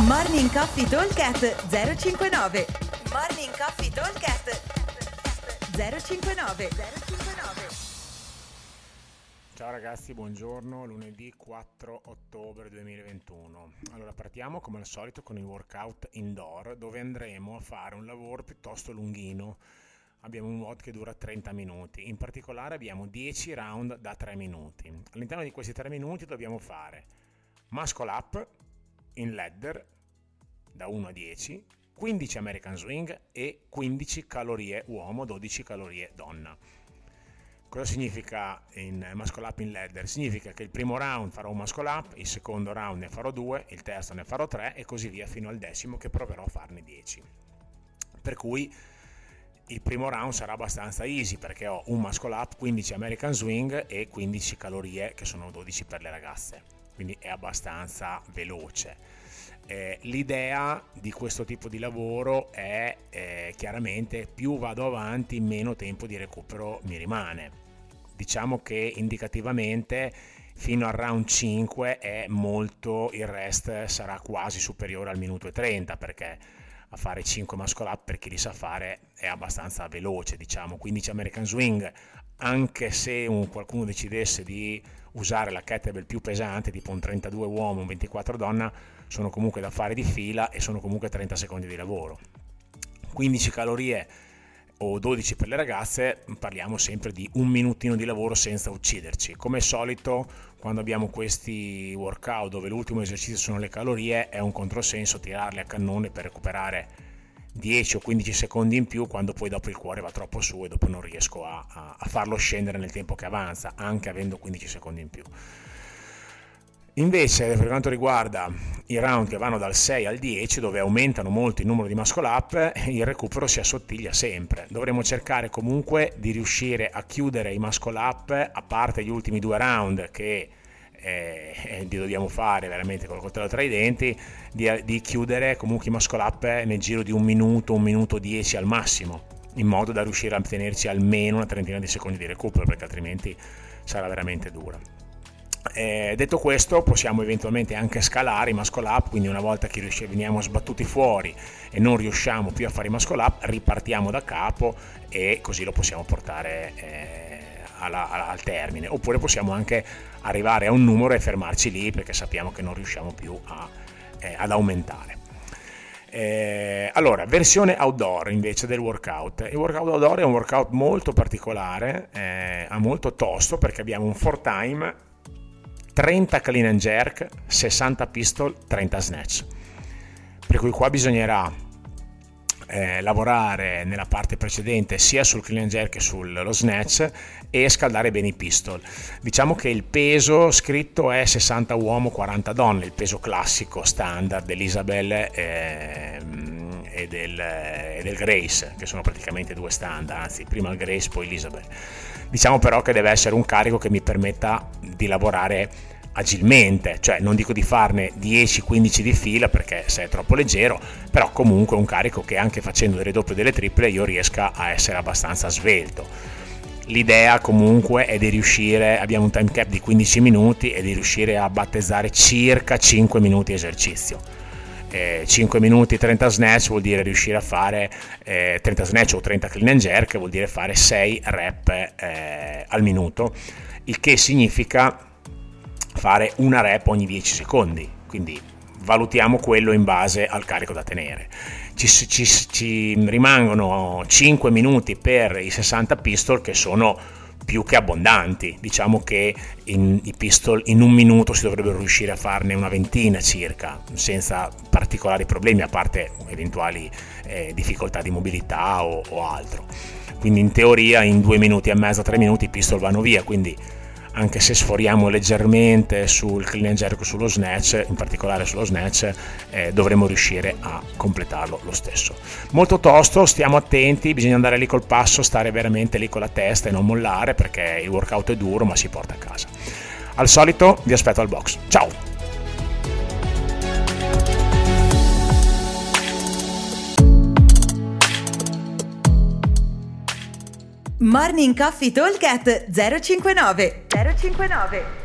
Morning Coffee Talkcast 059 Morning Coffee Talkcast 059 059 Ciao ragazzi, buongiorno, lunedì 4 ottobre 2021. Allora partiamo come al solito con il workout indoor dove andremo a fare un lavoro piuttosto lunghino. Abbiamo un WOD che dura 30 minuti, in particolare abbiamo 10 round da 3 minuti. All'interno di questi 3 minuti dobbiamo fare muscle up in ladder da 1 a 10, 15 American Swing e 15 calorie uomo, 12 calorie donna. Cosa significa in muscle up in ladder? Significa che il primo round farò un muscle up, il secondo round ne farò due, il terzo ne farò tre e così via fino al decimo che proverò a farne 10. Per cui il primo round sarà abbastanza easy perché ho un muscle up, 15 American Swing e 15 calorie che sono 12 per le ragazze, quindi è abbastanza veloce. Eh, l'idea di questo tipo di lavoro è eh, chiaramente più vado avanti meno tempo di recupero mi rimane diciamo che indicativamente fino al round 5 è molto il rest sarà quasi superiore al minuto e 30 perché a fare 5 muscle up per chi li sa fare è abbastanza veloce diciamo 15 American Swing anche se un, qualcuno decidesse di usare la kettlebell più pesante, tipo un 32 uomo, un 24 donna, sono comunque da fare di fila e sono comunque 30 secondi di lavoro. 15 calorie o 12 per le ragazze, parliamo sempre di un minutino di lavoro senza ucciderci. Come al solito, quando abbiamo questi workout dove l'ultimo esercizio sono le calorie, è un controsenso tirarle a cannone per recuperare 10 o 15 secondi in più quando poi dopo il cuore va troppo su e dopo non riesco a, a, a farlo scendere nel tempo che avanza, anche avendo 15 secondi in più. Invece, per quanto riguarda i round che vanno dal 6 al 10, dove aumentano molto il numero di muscle up, il recupero si assottiglia sempre. Dovremo cercare comunque di riuscire a chiudere i muscle up, a parte gli ultimi due round che eh, eh, dobbiamo fare veramente con il coltello tra i denti, di, di chiudere comunque i muscle up nel giro di un minuto, un minuto dieci al massimo, in modo da riuscire a tenerci almeno una trentina di secondi di recupero, perché altrimenti sarà veramente dura. Eh, detto questo, possiamo eventualmente anche scalare i muscle up, quindi una volta che veniamo sbattuti fuori e non riusciamo più a fare i muscle up, ripartiamo da capo e così lo possiamo portare eh, alla, alla, al termine, oppure possiamo anche arrivare a un numero e fermarci lì perché sappiamo che non riusciamo più a, eh, ad aumentare. Eh, allora, versione outdoor invece del workout. Il workout outdoor è un workout molto particolare, eh, molto tosto perché abbiamo un 4 time, 30 clean and jerk, 60 pistol, 30 snatch. Per cui qua bisognerà eh, lavorare nella parte precedente sia sul clean and jerk che sullo snatch e scaldare bene i pistol. Diciamo che il peso scritto è 60 uomo 40 donne, il peso classico standard dell'Isabel eh, e, del, e del Grace, che sono praticamente due standard, anzi prima il Grace poi l'Isabel. Diciamo però che deve essere un carico che mi permetta di lavorare agilmente, cioè non dico di farne 10-15 di fila perché se è troppo leggero, però comunque un carico che anche facendo delle doppie e delle triple io riesca a essere abbastanza svelto. L'idea comunque è di riuscire, abbiamo un time cap di 15 minuti e di riuscire a battezzare circa 5 minuti esercizio. Eh, 5 minuti 30 snatch vuol dire riuscire a fare eh, 30 snatch o 30 clean and jerk vuol dire fare 6 rep eh, al minuto il che significa fare una rep ogni 10 secondi, quindi valutiamo quello in base al carico da tenere. Ci, ci, ci rimangono 5 minuti per i 60 pistol che sono più che abbondanti. Diciamo che in, i pistol in un minuto si dovrebbero riuscire a farne una ventina circa, senza particolari problemi, a parte eventuali eh, difficoltà di mobilità o, o altro. Quindi in teoria in due minuti e mezzo, tre minuti i pistol vanno via, quindi anche se sforiamo leggermente sul clean and jerk sullo snatch, in particolare sullo snatch, eh, dovremo riuscire a completarlo lo stesso. Molto tosto, stiamo attenti, bisogna andare lì col passo, stare veramente lì con la testa e non mollare perché il workout è duro ma si porta a casa. Al solito vi aspetto al box. Ciao! Morning Coffee Talk 059 059